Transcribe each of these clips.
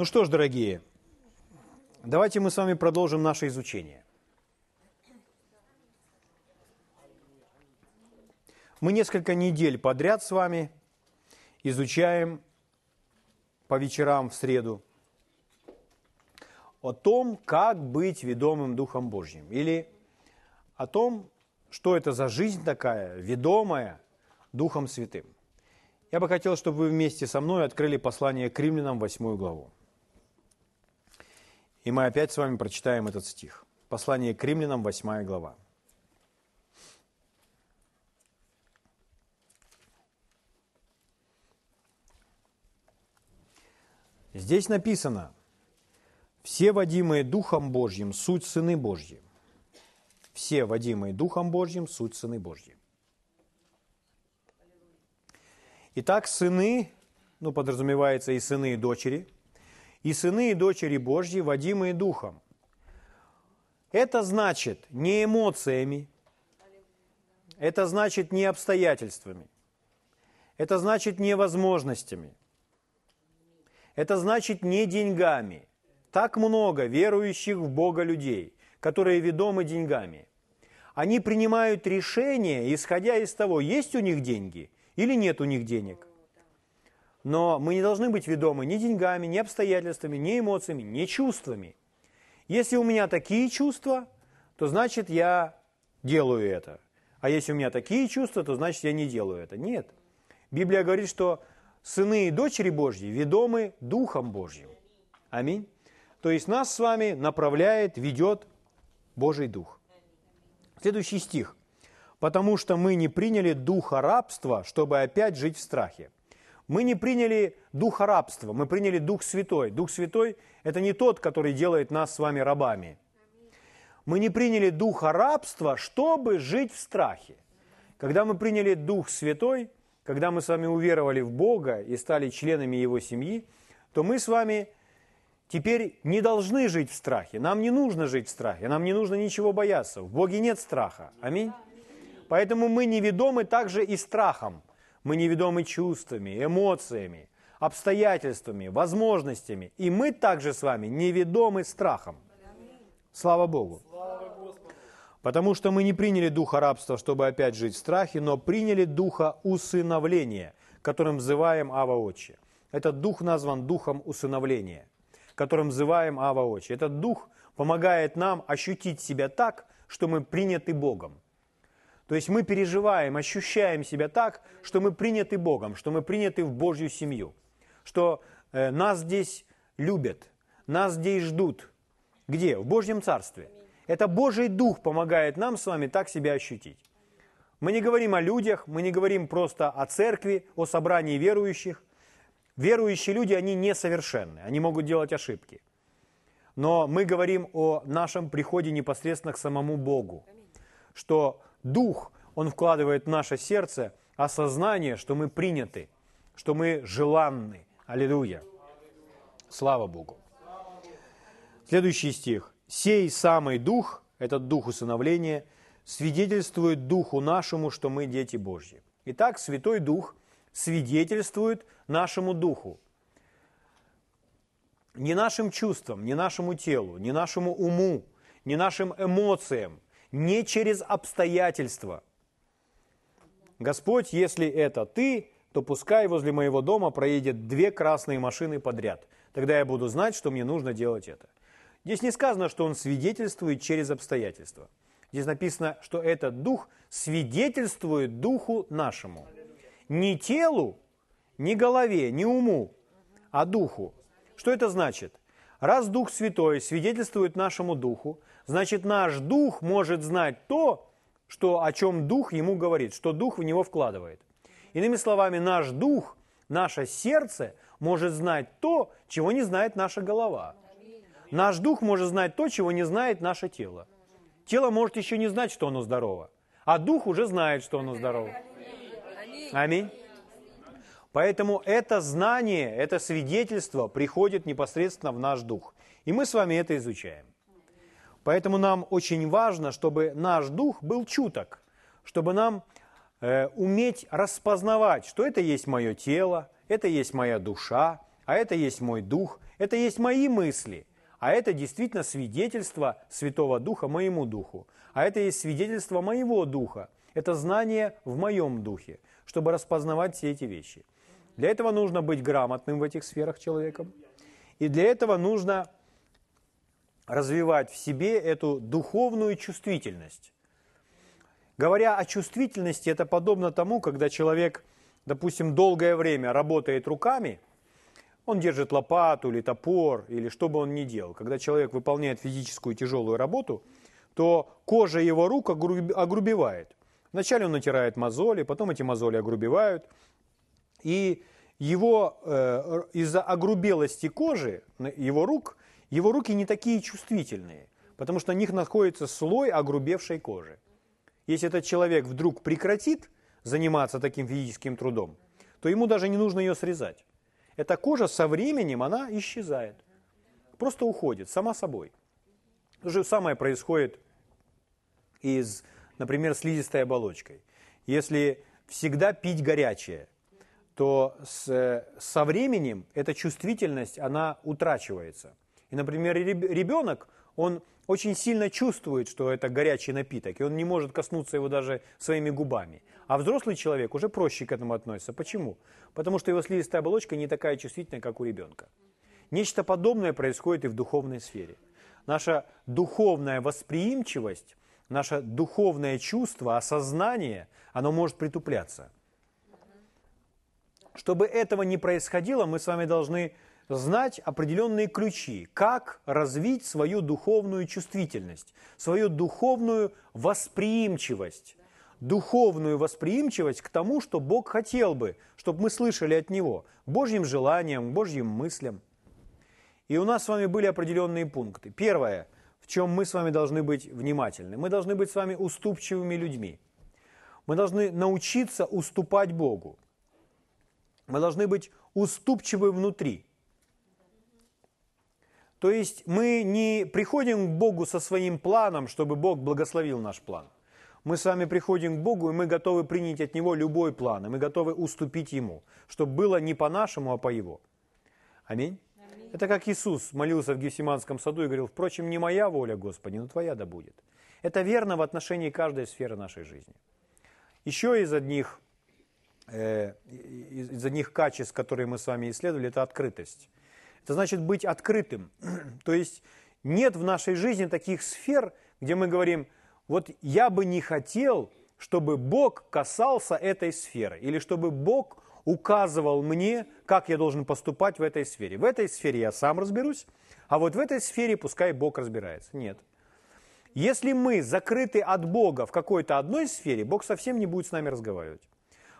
Ну что ж, дорогие, давайте мы с вами продолжим наше изучение. Мы несколько недель подряд с вами изучаем по вечерам в среду о том, как быть ведомым Духом Божьим. Или о том, что это за жизнь такая, ведомая Духом Святым. Я бы хотел, чтобы вы вместе со мной открыли послание к римлянам, 8 главу. И мы опять с вами прочитаем этот стих. Послание к римлянам, 8 глава. Здесь написано, все водимые Духом Божьим – суть сыны Божьи. Все водимые Духом Божьим – суть сыны Божьи. Итак, сыны, ну, подразумевается и сыны, и дочери, и сыны и дочери Божьи, водимые Духом. Это значит не эмоциями, это значит не обстоятельствами, это значит не возможностями, это значит не деньгами. Так много верующих в Бога людей, которые ведомы деньгами. Они принимают решения, исходя из того, есть у них деньги или нет у них денег. Но мы не должны быть ведомы ни деньгами, ни обстоятельствами, ни эмоциями, ни чувствами. Если у меня такие чувства, то значит я делаю это. А если у меня такие чувства, то значит я не делаю это. Нет. Библия говорит, что сыны и дочери Божьи ведомы Духом Божьим. Аминь. То есть нас с вами направляет, ведет Божий Дух. Следующий стих. «Потому что мы не приняли духа рабства, чтобы опять жить в страхе». Мы не приняли духа рабства, мы приняли Дух Святой. Дух Святой – это не тот, который делает нас с вами рабами. Мы не приняли духа рабства, чтобы жить в страхе. Когда мы приняли Дух Святой – когда мы с вами уверовали в Бога и стали членами Его семьи, то мы с вами теперь не должны жить в страхе. Нам не нужно жить в страхе, нам не нужно ничего бояться. В Боге нет страха. Аминь. Поэтому мы неведомы также и страхом. Мы неведомы чувствами, эмоциями, обстоятельствами, возможностями. И мы также с вами неведомы страхом. Слава Богу. Потому что мы не приняли духа рабства, чтобы опять жить в страхе, но приняли духа усыновления, которым взываем Ава Отче. Этот дух назван духом усыновления, которым взываем Ава Отче. Этот дух помогает нам ощутить себя так, что мы приняты Богом. То есть мы переживаем, ощущаем себя так, что мы приняты Богом, что мы приняты в Божью семью, что э, нас здесь любят, нас здесь ждут. Где? В Божьем Царстве – это Божий Дух помогает нам с вами так себя ощутить. Мы не говорим о людях, мы не говорим просто о церкви, о собрании верующих. Верующие люди, они несовершенны, они могут делать ошибки. Но мы говорим о нашем приходе непосредственно к самому Богу. Что Дух, Он вкладывает в наше сердце осознание, что мы приняты, что мы желанны. Аллилуйя. Слава Богу. Следующий стих сей самый Дух, этот Дух усыновления, свидетельствует Духу нашему, что мы дети Божьи. Итак, Святой Дух свидетельствует нашему Духу. Не нашим чувствам, не нашему телу, не нашему уму, не нашим эмоциям, не через обстоятельства. Господь, если это ты, то пускай возле моего дома проедет две красные машины подряд. Тогда я буду знать, что мне нужно делать это. Здесь не сказано, что он свидетельствует через обстоятельства. Здесь написано, что этот дух свидетельствует духу нашему. Не телу, не голове, не уму, а духу. Что это значит? Раз Дух Святой свидетельствует нашему духу, значит наш дух может знать то, что, о чем дух ему говорит, что дух в него вкладывает. Иными словами, наш дух, наше сердце может знать то, чего не знает наша голова. Наш дух может знать то, чего не знает наше тело. Тело может еще не знать, что оно здорово, а дух уже знает, что оно здорово. Аминь. Поэтому это знание, это свидетельство приходит непосредственно в наш дух. И мы с вами это изучаем. Поэтому нам очень важно, чтобы наш дух был чуток, чтобы нам э, уметь распознавать, что это есть мое тело, это есть моя душа, а это есть мой дух, Это есть мои мысли, а это действительно свидетельство Святого Духа моему духу. А это есть свидетельство моего духа. Это знание в моем духе, чтобы распознавать все эти вещи. Для этого нужно быть грамотным в этих сферах человеком. И для этого нужно развивать в себе эту духовную чувствительность. Говоря о чувствительности, это подобно тому, когда человек, допустим, долгое время работает руками, он держит лопату или топор, или что бы он ни делал. Когда человек выполняет физическую тяжелую работу, то кожа его рук огрубевает. Вначале он натирает мозоли, потом эти мозоли огрубевают, и его э, из-за огрубелости кожи его рук его руки не такие чувствительные, потому что на них находится слой огрубевшей кожи. Если этот человек вдруг прекратит заниматься таким физическим трудом, то ему даже не нужно ее срезать. Эта кожа со временем, она исчезает. Просто уходит, сама собой. То же самое происходит и с, например, слизистой оболочкой. Если всегда пить горячее, то с, со временем эта чувствительность, она утрачивается. И, например, ребенок, он очень сильно чувствует, что это горячий напиток, и он не может коснуться его даже своими губами. А взрослый человек уже проще к этому относится. Почему? Потому что его слизистая оболочка не такая чувствительная, как у ребенка. Нечто подобное происходит и в духовной сфере. Наша духовная восприимчивость, наше духовное чувство, осознание, оно может притупляться. Чтобы этого не происходило, мы с вами должны знать определенные ключи, как развить свою духовную чувствительность, свою духовную восприимчивость, духовную восприимчивость к тому, что Бог хотел бы, чтобы мы слышали от Него, Божьим желаниям, Божьим мыслям. И у нас с вами были определенные пункты. Первое, в чем мы с вами должны быть внимательны. Мы должны быть с вами уступчивыми людьми. Мы должны научиться уступать Богу. Мы должны быть уступчивы внутри – то есть мы не приходим к Богу со своим планом, чтобы Бог благословил наш план. Мы с вами приходим к Богу, и мы готовы принять от Него любой план, и мы готовы уступить Ему, чтобы было не по нашему, а по Его. Аминь. Аминь. Это как Иисус молился в Гефсиманском саду и говорил, впрочем, не моя воля, Господи, но Твоя да будет. Это верно в отношении каждой сферы нашей жизни. Еще из одних, э, из одних качеств, которые мы с вами исследовали, это открытость. Это значит быть открытым. То есть нет в нашей жизни таких сфер, где мы говорим, вот я бы не хотел, чтобы Бог касался этой сферы, или чтобы Бог указывал мне, как я должен поступать в этой сфере. В этой сфере я сам разберусь, а вот в этой сфере пускай Бог разбирается. Нет. Если мы закрыты от Бога в какой-то одной сфере, Бог совсем не будет с нами разговаривать.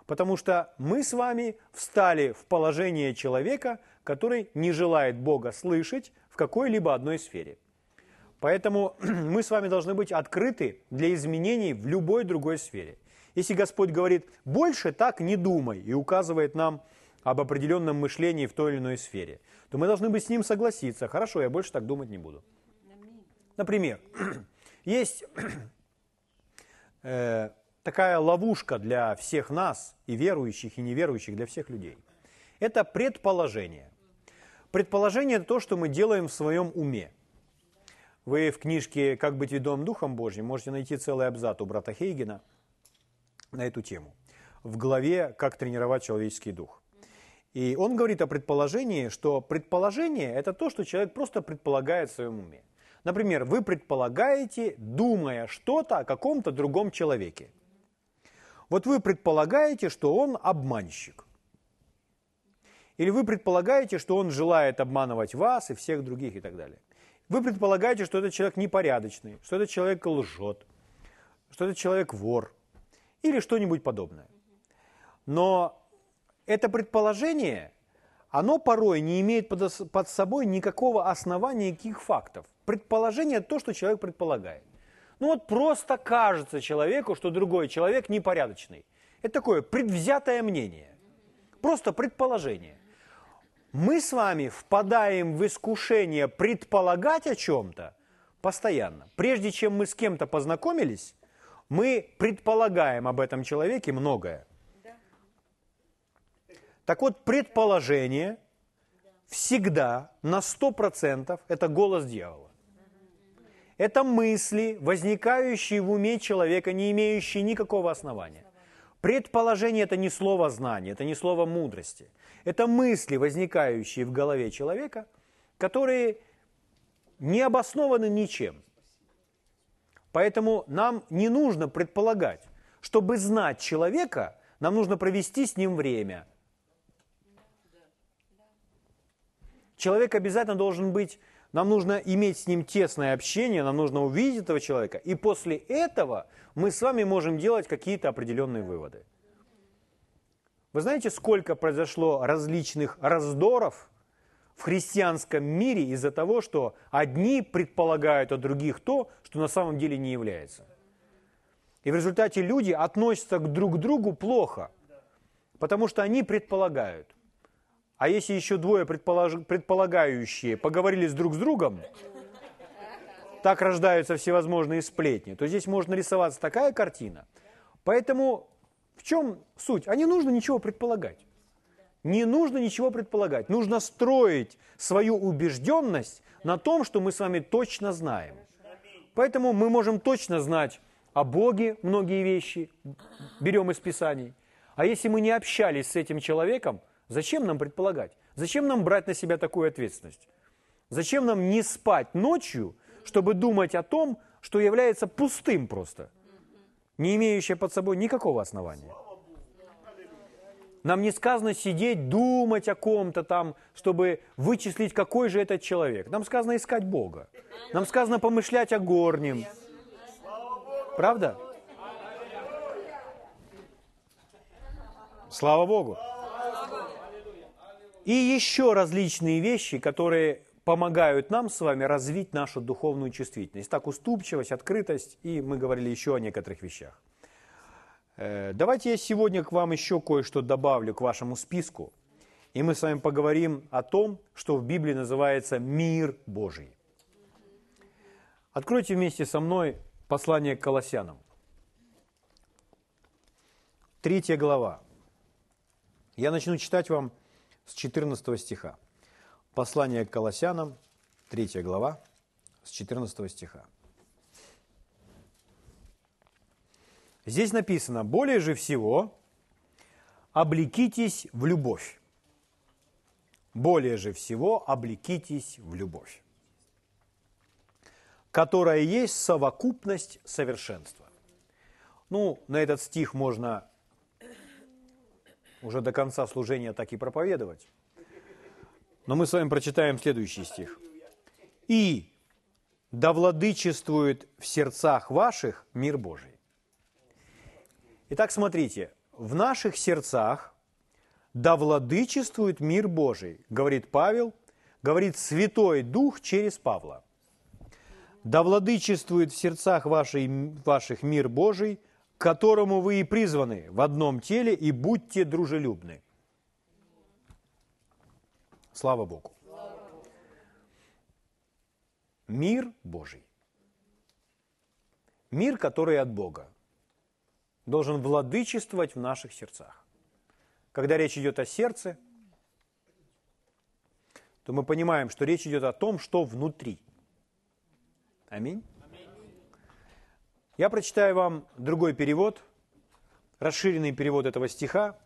Потому что мы с вами встали в положение человека, который не желает Бога слышать в какой-либо одной сфере. Поэтому мы с вами должны быть открыты для изменений в любой другой сфере. Если Господь говорит, больше так не думай, и указывает нам об определенном мышлении в той или иной сфере, то мы должны быть с ним согласиться. Хорошо, я больше так думать не буду. Например, есть э, такая ловушка для всех нас, и верующих, и неверующих, для всех людей. Это предположение. Предположение – это то, что мы делаем в своем уме. Вы в книжке «Как быть ведомым Духом Божьим» можете найти целый абзац у брата Хейгена на эту тему. В главе «Как тренировать человеческий дух». И он говорит о предположении, что предположение – это то, что человек просто предполагает в своем уме. Например, вы предполагаете, думая что-то о каком-то другом человеке. Вот вы предполагаете, что он обманщик. Или вы предполагаете, что он желает обманывать вас и всех других и так далее. Вы предполагаете, что этот человек непорядочный, что этот человек лжет, что этот человек вор или что-нибудь подобное. Но это предположение, оно порой не имеет под, собой никакого основания, никаких фактов. Предположение – то, что человек предполагает. Ну вот просто кажется человеку, что другой человек непорядочный. Это такое предвзятое мнение. Просто предположение. Мы с вами впадаем в искушение предполагать о чем-то постоянно. Прежде чем мы с кем-то познакомились, мы предполагаем об этом человеке многое. Так вот, предположение всегда на 100% это голос дьявола. Это мысли, возникающие в уме человека, не имеющие никакого основания. Предположение – это не слово знания, это не слово мудрости. Это мысли, возникающие в голове человека, которые не обоснованы ничем. Поэтому нам не нужно предполагать. Чтобы знать человека, нам нужно провести с ним время. Человек обязательно должен быть нам нужно иметь с ним тесное общение, нам нужно увидеть этого человека, и после этого мы с вами можем делать какие-то определенные выводы. Вы знаете, сколько произошло различных раздоров в христианском мире из-за того, что одни предполагают от других то, что на самом деле не является. И в результате люди относятся к друг другу плохо, потому что они предполагают. А если еще двое предполож... предполагающие поговорили с друг с другом, так рождаются всевозможные сплетни, то здесь может нарисоваться такая картина. Поэтому в чем суть? А не нужно ничего предполагать. Не нужно ничего предполагать. Нужно строить свою убежденность на том, что мы с вами точно знаем. Поэтому мы можем точно знать о Боге многие вещи, берем из Писаний. А если мы не общались с этим человеком, Зачем нам предполагать? Зачем нам брать на себя такую ответственность? Зачем нам не спать ночью, чтобы думать о том, что является пустым просто, не имеющее под собой никакого основания? Нам не сказано сидеть, думать о ком-то там, чтобы вычислить, какой же этот человек. Нам сказано искать Бога. Нам сказано помышлять о горнем. Правда? Слава Богу. И еще различные вещи, которые помогают нам с вами развить нашу духовную чувствительность. Так, уступчивость, открытость, и мы говорили еще о некоторых вещах. Э, давайте я сегодня к вам еще кое-что добавлю к вашему списку, и мы с вами поговорим о том, что в Библии называется мир Божий. Откройте вместе со мной послание к Колоссянам. Третья глава. Я начну читать вам с 14 стиха. Послание к Колоссянам, 3 глава, с 14 стиха. Здесь написано, более же всего облекитесь в любовь. Более же всего облекитесь в любовь, которая есть совокупность совершенства. Ну, на этот стих можно уже до конца служения так и проповедовать. Но мы с вами прочитаем следующий стих. «И да владычествует в сердцах ваших мир Божий». Итак, смотрите, в наших сердцах да владычествует мир Божий, говорит Павел, говорит Святой Дух через Павла. Да владычествует в сердцах ваших, ваших мир Божий – к которому вы и призваны в одном теле, и будьте дружелюбны. Слава Богу. Мир Божий. Мир, который от Бога, должен владычествовать в наших сердцах. Когда речь идет о сердце, то мы понимаем, что речь идет о том, что внутри. Аминь. Я прочитаю вам другой перевод, расширенный перевод этого стиха.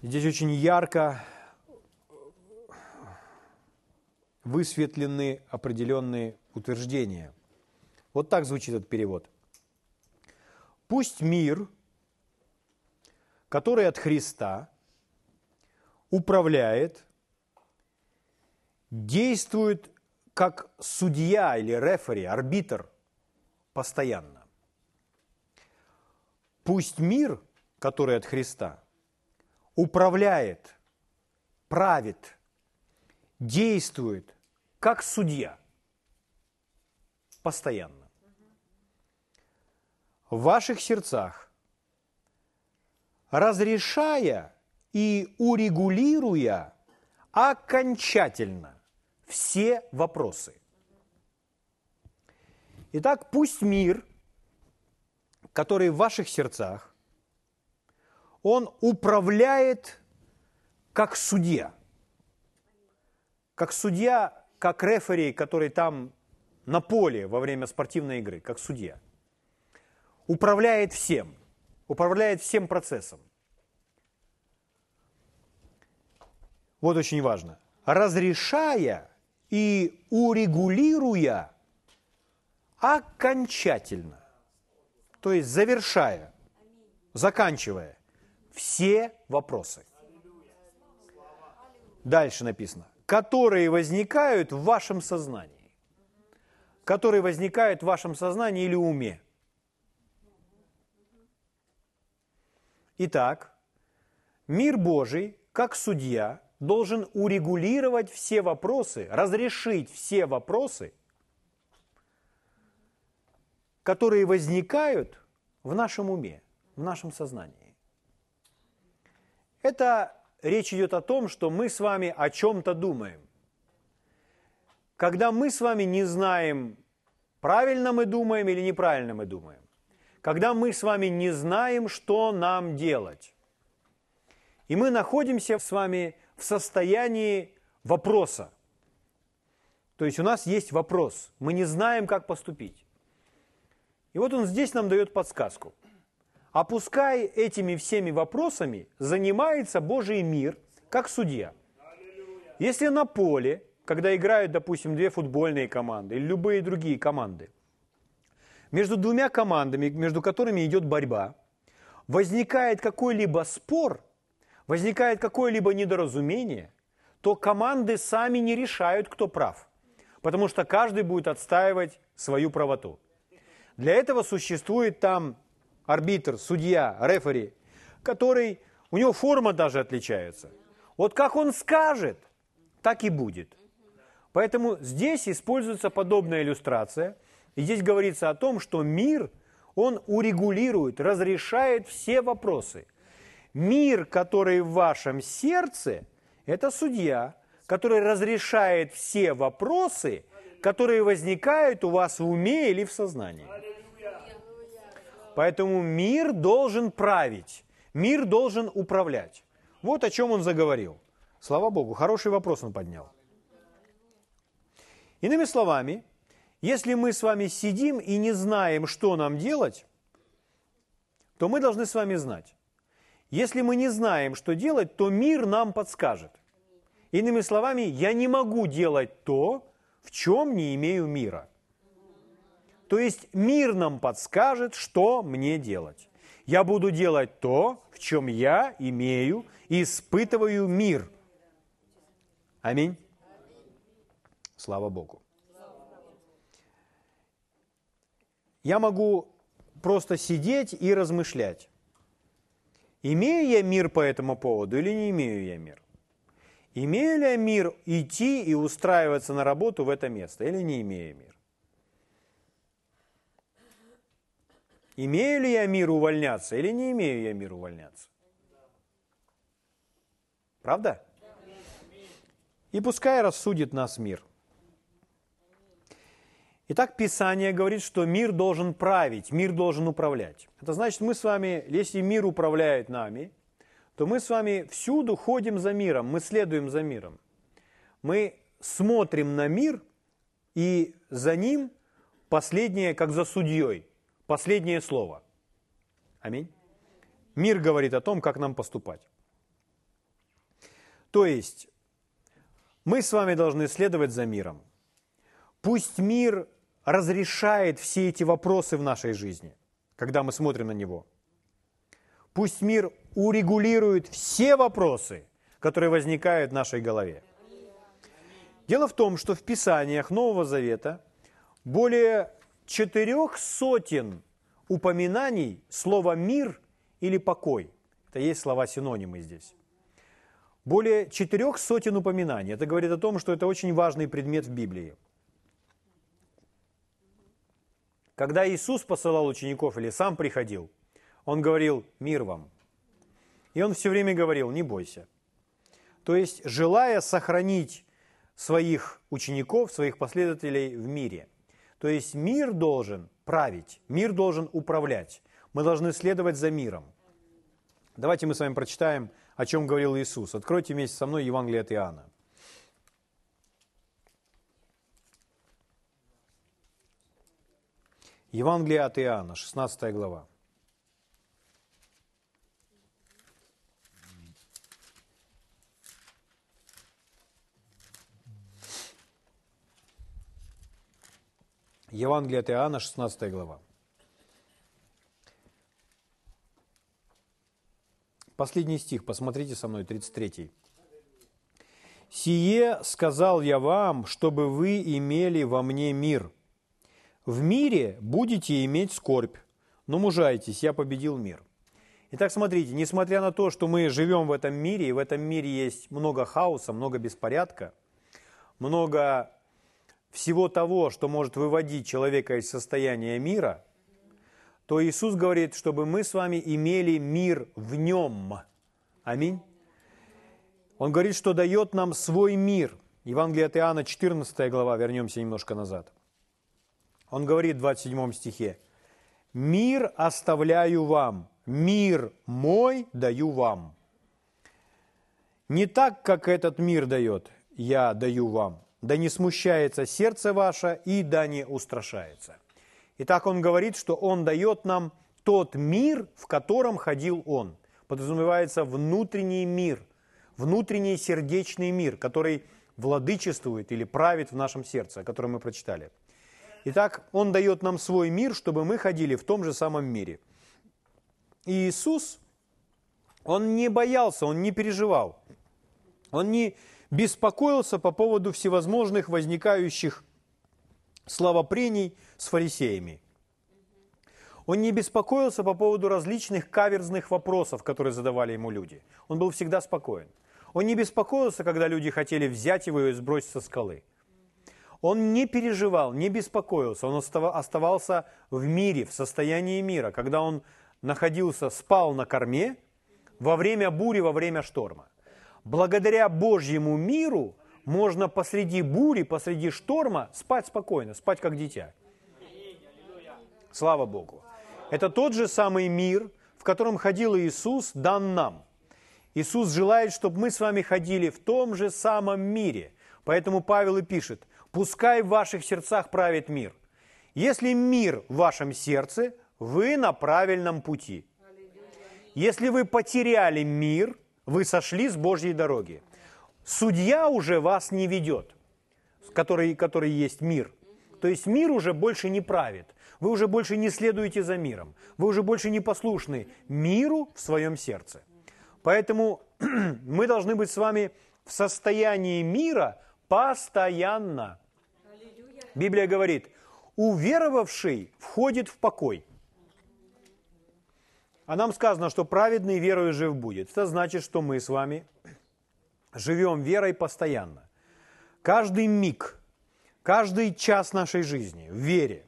Здесь очень ярко высветлены определенные утверждения. Вот так звучит этот перевод. Пусть мир, который от Христа, управляет, действует как судья или рефери, арбитр постоянно. Пусть мир, который от Христа, управляет, правит, действует как судья постоянно. В ваших сердцах, разрешая и урегулируя окончательно все вопросы. Итак, пусть мир, который в ваших сердцах, он управляет как судья. Как судья, как рефери, который там на поле во время спортивной игры, как судья. Управляет всем, управляет всем процессом. Вот очень важно. Разрешая и урегулируя окончательно, то есть завершая, заканчивая все вопросы. Дальше написано, которые возникают в вашем сознании. Которые возникают в вашем сознании или уме. Итак, мир Божий, как судья, должен урегулировать все вопросы, разрешить все вопросы, которые возникают в нашем уме, в нашем сознании. Это речь идет о том, что мы с вами о чем-то думаем. Когда мы с вами не знаем, правильно мы думаем или неправильно мы думаем. Когда мы с вами не знаем, что нам делать. И мы находимся с вами в состоянии вопроса. То есть у нас есть вопрос, мы не знаем, как поступить. И вот он здесь нам дает подсказку. А пускай этими всеми вопросами занимается Божий мир, как судья. Если на поле, когда играют, допустим, две футбольные команды или любые другие команды, между двумя командами, между которыми идет борьба, возникает какой-либо спор, возникает какое-либо недоразумение, то команды сами не решают, кто прав, потому что каждый будет отстаивать свою правоту. Для этого существует там арбитр, судья, рефери, который, у него форма даже отличается. Вот как он скажет, так и будет. Поэтому здесь используется подобная иллюстрация. И здесь говорится о том, что мир, он урегулирует, разрешает все вопросы. Мир, который в вашем сердце, это судья, который разрешает все вопросы, которые возникают у вас в уме или в сознании. Поэтому мир должен править, мир должен управлять. Вот о чем он заговорил. Слава Богу, хороший вопрос он поднял. Иными словами, если мы с вами сидим и не знаем, что нам делать, то мы должны с вами знать. Если мы не знаем, что делать, то мир нам подскажет. Иными словами, я не могу делать то, в чем не имею мира. То есть мир нам подскажет, что мне делать. Я буду делать то, в чем я имею и испытываю мир. Аминь. Слава Богу. Я могу просто сидеть и размышлять. Имею я мир по этому поводу или не имею я мир? Имею ли я мир идти и устраиваться на работу в это место или не имею мир? Имею ли я мир увольняться или не имею я мир увольняться? Правда? И пускай рассудит нас мир. Итак, Писание говорит, что мир должен править, мир должен управлять. Это значит, мы с вами, если мир управляет нами, то мы с вами всюду ходим за миром, мы следуем за миром. Мы смотрим на мир, и за ним последнее, как за судьей последнее слово. Аминь. Мир говорит о том, как нам поступать. То есть, мы с вами должны следовать за миром. Пусть мир разрешает все эти вопросы в нашей жизни, когда мы смотрим на него. Пусть мир урегулирует все вопросы, которые возникают в нашей голове. Дело в том, что в Писаниях Нового Завета более четырех сотен упоминаний слова «мир» или «покой». Это есть слова-синонимы здесь. Более четырех сотен упоминаний. Это говорит о том, что это очень важный предмет в Библии. Когда Иисус посылал учеников или сам приходил, Он говорил «мир вам». И Он все время говорил «не бойся». То есть, желая сохранить своих учеников, своих последователей в мире – то есть мир должен править, мир должен управлять. Мы должны следовать за миром. Давайте мы с вами прочитаем о чем говорил Иисус. Откройте вместе со мной Евангелие от Иоанна. Евангелие от Иоанна, 16 глава. Евангелие от Иоанна, 16 глава. Последний стих, посмотрите со мной, 33. «Сие сказал я вам, чтобы вы имели во мне мир. В мире будете иметь скорбь, но мужайтесь, я победил мир». Итак, смотрите, несмотря на то, что мы живем в этом мире, и в этом мире есть много хаоса, много беспорядка, много всего того, что может выводить человека из состояния мира – то Иисус говорит, чтобы мы с вами имели мир в нем. Аминь. Он говорит, что дает нам свой мир. Евангелие от Иоанна, 14 глава, вернемся немножко назад. Он говорит в 27 стихе, «Мир оставляю вам, мир мой даю вам». Не так, как этот мир дает, я даю вам. Да не смущается сердце ваше и да не устрашается. Итак, он говорит, что он дает нам тот мир, в котором ходил он. Подразумевается внутренний мир, внутренний сердечный мир, который владычествует или правит в нашем сердце, о котором мы прочитали. Итак, Он дает нам свой мир, чтобы мы ходили в том же самом мире. И Иисус, Он не боялся, Он не переживал, Он не беспокоился по поводу всевозможных возникающих словопрений с фарисеями. Он не беспокоился по поводу различных каверзных вопросов, которые задавали ему люди. Он был всегда спокоен. Он не беспокоился, когда люди хотели взять его и сбросить со скалы. Он не переживал, не беспокоился, он оставался в мире, в состоянии мира, когда он находился, спал на корме во время бури, во время шторма. Благодаря Божьему миру можно посреди бури, посреди шторма спать спокойно, спать как дитя. Слава Богу. Это тот же самый мир, в котором ходил Иисус, дан нам. Иисус желает, чтобы мы с вами ходили в том же самом мире. Поэтому Павел и пишет, пускай в ваших сердцах правит мир. Если мир в вашем сердце, вы на правильном пути. Если вы потеряли мир, вы сошли с Божьей дороги судья уже вас не ведет, который, который есть мир. То есть мир уже больше не правит. Вы уже больше не следуете за миром. Вы уже больше не послушны миру в своем сердце. Поэтому мы должны быть с вами в состоянии мира постоянно. Библия говорит, уверовавший входит в покой. А нам сказано, что праведный верою жив будет. Это значит, что мы с вами живем верой постоянно. Каждый миг, каждый час нашей жизни в вере.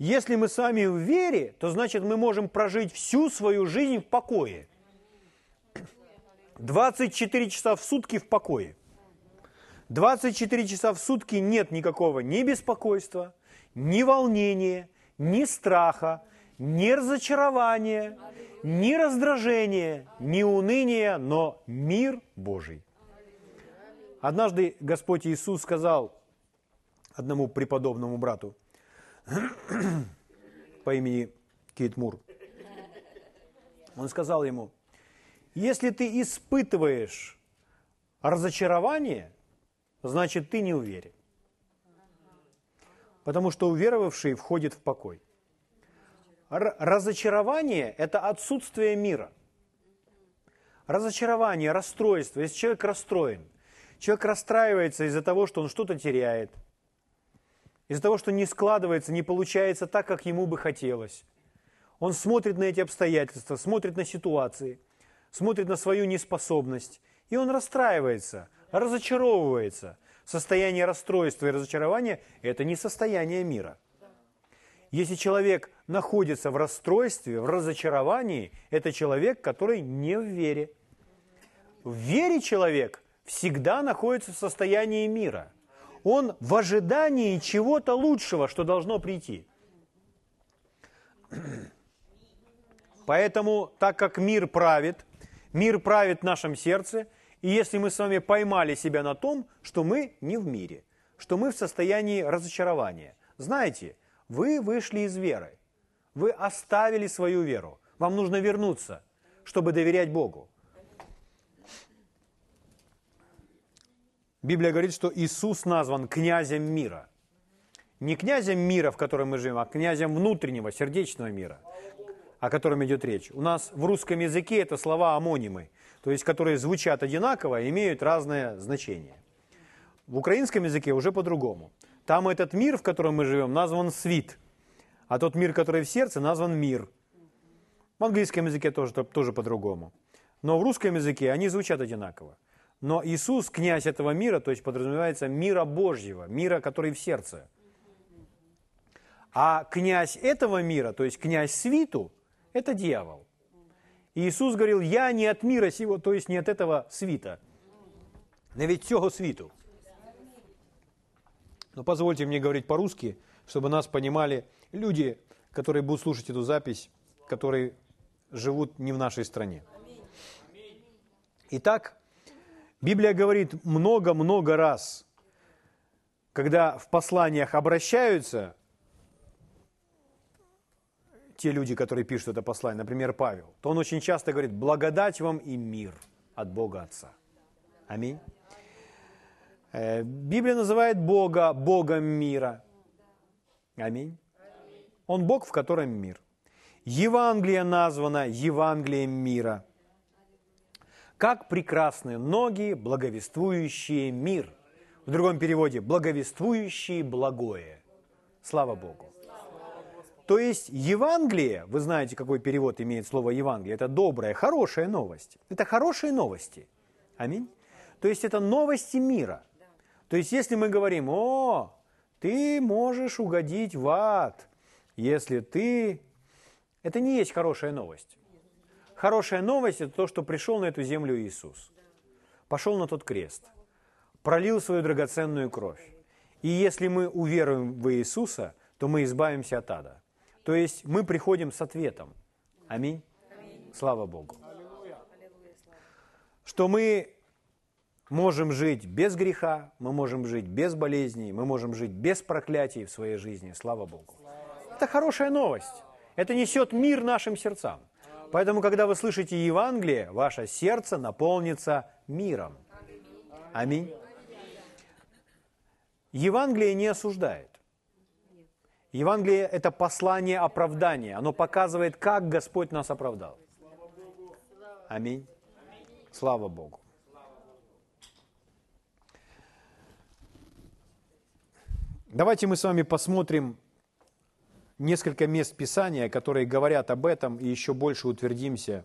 Если мы с вами в вере, то значит мы можем прожить всю свою жизнь в покое. 24 часа в сутки в покое. 24 часа в сутки нет никакого ни беспокойства, ни волнения, ни страха, ни разочарования, ни раздражения, ни уныния, но мир Божий. Однажды Господь Иисус сказал одному преподобному брату по имени Кейт Мур, он сказал ему, если ты испытываешь разочарование, значит ты не уверен. Потому что уверовавший входит в покой. Разочарование – это отсутствие мира. Разочарование, расстройство. Если человек расстроен – Человек расстраивается из-за того, что он что-то теряет, из-за того, что не складывается, не получается так, как ему бы хотелось. Он смотрит на эти обстоятельства, смотрит на ситуации, смотрит на свою неспособность, и он расстраивается, разочаровывается. Состояние расстройства и разочарования – это не состояние мира. Если человек находится в расстройстве, в разочаровании, это человек, который не в вере. В вере человек всегда находится в состоянии мира. Он в ожидании чего-то лучшего, что должно прийти. Поэтому, так как мир правит, Мир правит в нашем сердце, и если мы с вами поймали себя на том, что мы не в мире, что мы в состоянии разочарования, знаете, вы вышли из веры, вы оставили свою веру, вам нужно вернуться, чтобы доверять Богу. Библия говорит, что Иисус назван князем мира. Не князем мира, в котором мы живем, а князем внутреннего, сердечного мира, о котором идет речь. У нас в русском языке это слова амонимы, то есть которые звучат одинаково и имеют разное значение. В украинском языке уже по-другому. Там этот мир, в котором мы живем, назван свит, а тот мир, который в сердце, назван мир. В английском языке тоже, тоже по-другому. Но в русском языке они звучат одинаково. Но Иисус, князь этого мира, то есть подразумевается мира Божьего, мира, который в сердце. А князь этого мира, то есть князь свиту, это дьявол. И Иисус говорил, я не от мира сего, то есть не от этого свита, но ведь всего свиту. Но позвольте мне говорить по-русски, чтобы нас понимали люди, которые будут слушать эту запись, которые живут не в нашей стране. Итак, Библия говорит много-много раз, когда в посланиях обращаются те люди, которые пишут это послание, например, Павел, то он очень часто говорит, благодать вам и мир от Бога Отца. Аминь. Э, Библия называет Бога Богом мира. Аминь. Он Бог, в котором мир. Евангелие названо Евангелием мира. Как прекрасны ноги, благовествующие мир. В другом переводе, благовествующие благое. Слава Богу. То есть Евангелие, вы знаете, какой перевод имеет слово Евангелие, это добрая, хорошая новость. Это хорошие новости. Аминь. То есть это новости мира. То есть если мы говорим, о, ты можешь угодить в ад, если ты... Это не есть хорошая новость. Хорошая новость – это то, что пришел на эту землю Иисус. Пошел на тот крест, пролил свою драгоценную кровь. И если мы уверуем в Иисуса, то мы избавимся от ада. То есть мы приходим с ответом. Аминь. Слава Богу. Что мы можем жить без греха, мы можем жить без болезней, мы можем жить без проклятий в своей жизни. Слава Богу. Это хорошая новость. Это несет мир нашим сердцам. Поэтому, когда вы слышите Евангелие, ваше сердце наполнится миром. Аминь. Евангелие не осуждает. Евангелие – это послание оправдания. Оно показывает, как Господь нас оправдал. Аминь. Слава Богу. Давайте мы с вами посмотрим несколько мест Писания, которые говорят об этом, и еще больше утвердимся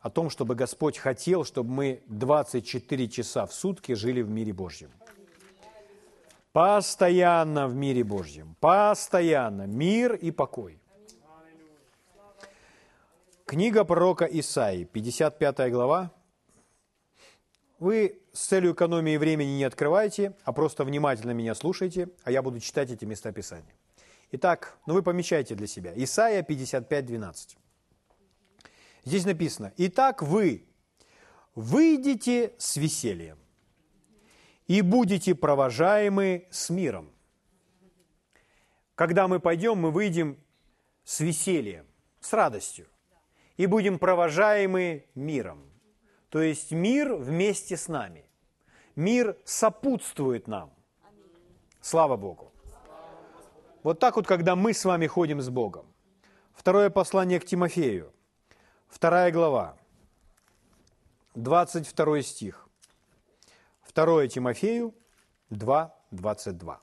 о том, чтобы Господь хотел, чтобы мы 24 часа в сутки жили в мире Божьем. Постоянно в мире Божьем. Постоянно. Мир и покой. Книга пророка Исаии, 55 глава. Вы с целью экономии времени не открывайте, а просто внимательно меня слушайте, а я буду читать эти места Писания. Итак, ну вы помечайте для себя. Исаия 55, 12. Здесь написано, «Итак вы выйдете с весельем, и будете провожаемы с миром. Когда мы пойдем, мы выйдем с весельем, с радостью, и будем провожаемы миром. То есть мир вместе с нами. Мир сопутствует нам. Слава Богу. Вот так вот, когда мы с вами ходим с Богом. Второе послание к Тимофею, вторая глава, 22 стих. 2 Тимофею 2, 22.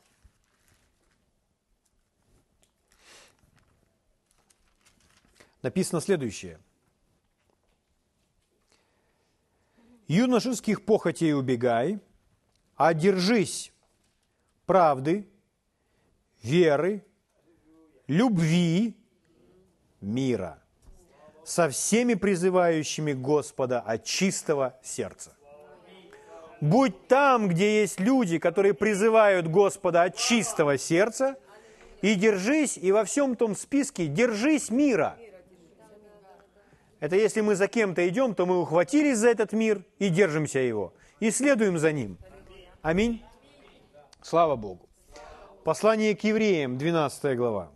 Написано следующее. «Юношеских похотей убегай, а держись правды, веры, любви, мира, со всеми призывающими Господа от чистого сердца». Будь там, где есть люди, которые призывают Господа от чистого сердца, и держись, и во всем том списке держись мира. Это если мы за кем-то идем, то мы ухватились за этот мир и держимся его, и следуем за ним. Аминь. Слава Богу. Послание к евреям, 12 глава.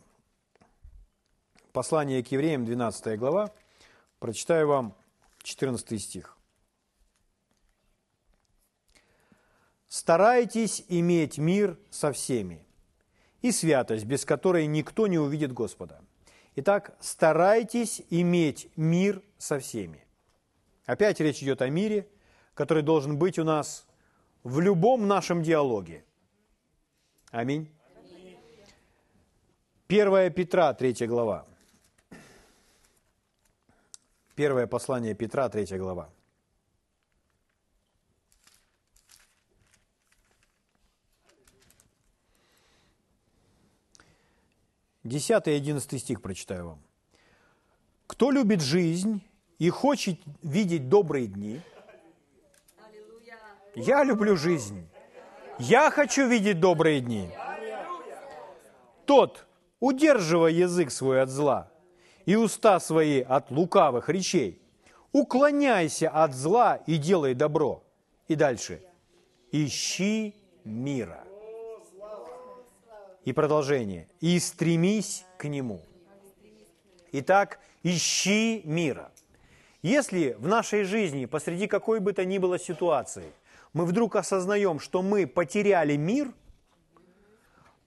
Послание к евреям, 12 глава. Прочитаю вам 14 стих. «Старайтесь иметь мир со всеми и святость, без которой никто не увидит Господа. Итак, старайтесь иметь мир со всеми». Опять речь идет о мире, который должен быть у нас в любом нашем диалоге. Аминь. Первая Петра, третья глава. Первое послание Петра, третья глава. Десятый и одиннадцатый стих прочитаю вам. «Кто любит жизнь и хочет видеть добрые дни, я люблю жизнь, я хочу видеть добрые дни. Тот, удерживая язык свой от зла и уста свои от лукавых речей, уклоняйся от зла и делай добро. И дальше. Ищи мира. И продолжение. И стремись к нему. Итак, ищи мира. Если в нашей жизни посреди какой бы то ни было ситуации мы вдруг осознаем, что мы потеряли мир –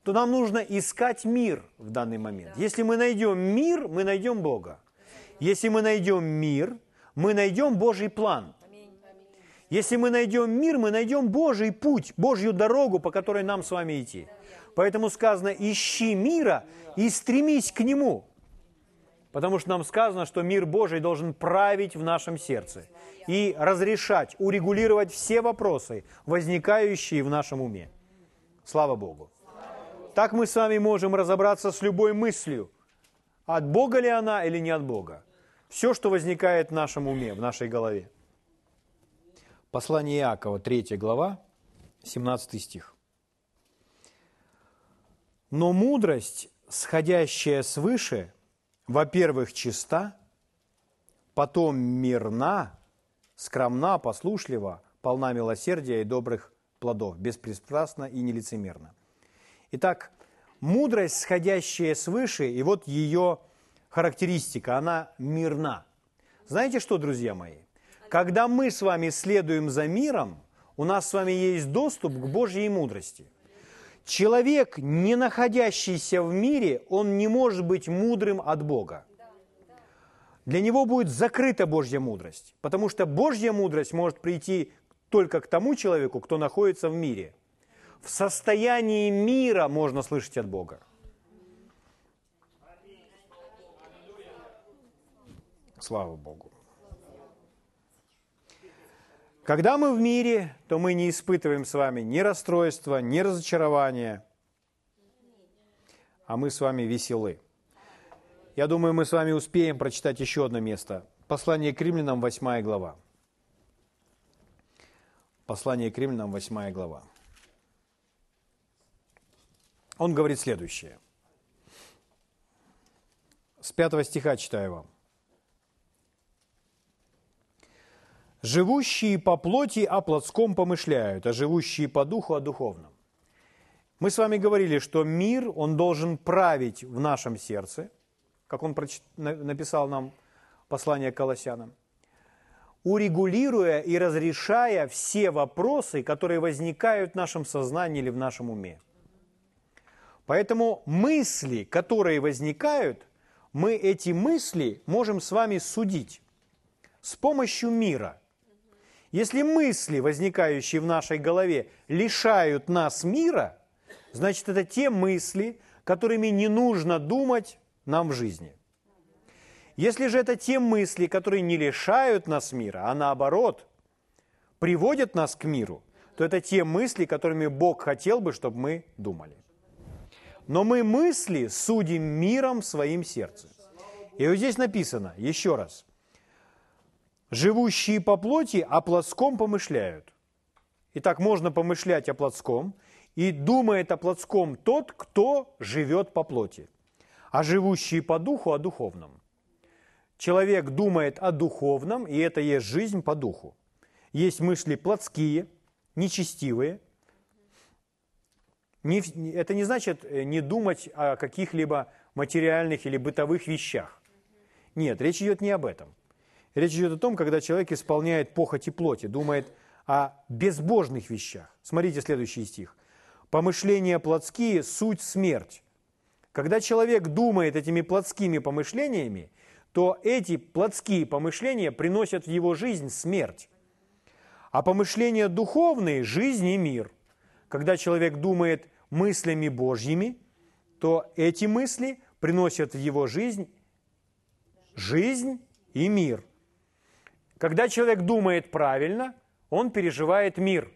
то нам нужно искать мир в данный момент. Если мы найдем мир, мы найдем Бога. Если мы найдем мир, мы найдем Божий план. Если мы найдем мир, мы найдем Божий путь, Божью дорогу, по которой нам с вами идти. Поэтому сказано, ищи мира и стремись к нему. Потому что нам сказано, что мир Божий должен править в нашем сердце и разрешать, урегулировать все вопросы, возникающие в нашем уме. Слава Богу. Так мы с вами можем разобраться с любой мыслью, от Бога ли она или не от Бога. Все, что возникает в нашем уме, в нашей голове. Послание Иакова, 3 глава, 17 стих. Но мудрость, сходящая свыше, во-первых, чиста, потом мирна, скромна, послушлива, полна милосердия и добрых плодов, беспристрастна и нелицемерна. Итак, мудрость, сходящая свыше, и вот ее характеристика, она мирна. Знаете что, друзья мои? Когда мы с вами следуем за миром, у нас с вами есть доступ к Божьей мудрости. Человек, не находящийся в мире, он не может быть мудрым от Бога. Для него будет закрыта Божья мудрость, потому что Божья мудрость может прийти только к тому человеку, кто находится в мире – в состоянии мира можно слышать от Бога. Слава Богу. Когда мы в мире, то мы не испытываем с вами ни расстройства, ни разочарования, а мы с вами веселы. Я думаю, мы с вами успеем прочитать еще одно место. Послание к римлянам, 8 глава. Послание к римлянам, 8 глава он говорит следующее. С пятого стиха читаю вам. «Живущие по плоти о плотском помышляют, а живущие по духу о духовном». Мы с вами говорили, что мир, он должен править в нашем сердце, как он написал нам послание к Колоссянам, урегулируя и разрешая все вопросы, которые возникают в нашем сознании или в нашем уме. Поэтому мысли, которые возникают, мы эти мысли можем с вами судить с помощью мира. Если мысли, возникающие в нашей голове, лишают нас мира, значит это те мысли, которыми не нужно думать нам в жизни. Если же это те мысли, которые не лишают нас мира, а наоборот, приводят нас к миру, то это те мысли, которыми Бог хотел бы, чтобы мы думали. Но мы мысли судим миром своим сердце. И вот здесь написано, еще раз, живущие по плоти о плотском помышляют. Итак, можно помышлять о плотском, и думает о плотском тот, кто живет по плоти, а живущие по духу о духовном. человек думает о духовном, и это есть жизнь по духу. Есть мысли плотские, нечестивые. Не, это не значит э, не думать о каких-либо материальных или бытовых вещах. Нет, речь идет не об этом. Речь идет о том, когда человек исполняет похоти плоти, думает о безбожных вещах. Смотрите следующий стих. «Помышления плотские – суть смерть». Когда человек думает этими плотскими помышлениями, то эти плотские помышления приносят в его жизнь смерть. А помышления духовные – жизнь и мир. Когда человек думает мыслями Божьими, то эти мысли приносят в его жизнь жизнь и мир. Когда человек думает правильно, он переживает мир.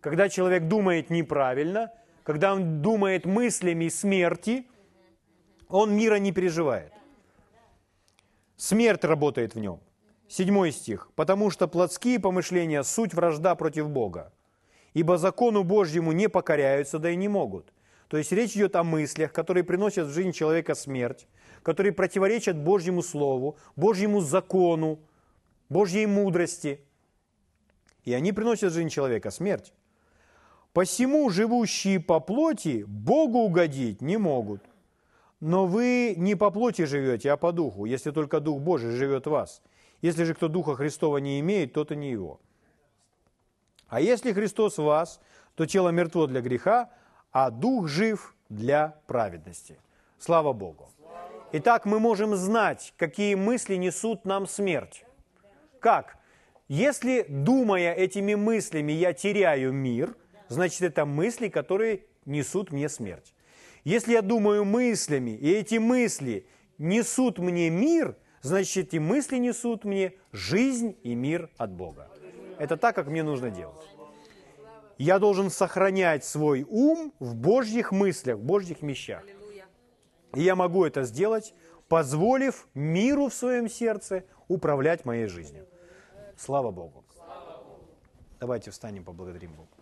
Когда человек думает неправильно, когда он думает мыслями смерти, он мира не переживает. Смерть работает в нем. Седьмой стих. «Потому что плотские помышления – суть вражда против Бога, ибо закону Божьему не покоряются, да и не могут». То есть речь идет о мыслях, которые приносят в жизнь человека смерть, которые противоречат Божьему Слову, Божьему закону, Божьей мудрости. И они приносят в жизнь человека смерть. Посему живущие по плоти Богу угодить не могут. Но вы не по плоти живете, а по духу, если только Дух Божий живет в вас. Если же кто Духа Христова не имеет, тот и не его. А если Христос в вас, то тело мертво для греха, а Дух жив для праведности. Слава Богу. Итак, мы можем знать, какие мысли несут нам смерть. Как? Если, думая этими мыслями, я теряю мир, значит, это мысли, которые несут мне смерть. Если я думаю мыслями, и эти мысли несут мне мир, значит, эти мысли несут мне жизнь и мир от Бога. Это так, как мне нужно делать. Я должен сохранять свой ум в Божьих мыслях, в Божьих вещах. И я могу это сделать, позволив миру в своем сердце управлять моей жизнью. Слава Богу. Давайте встанем, поблагодарим Бога.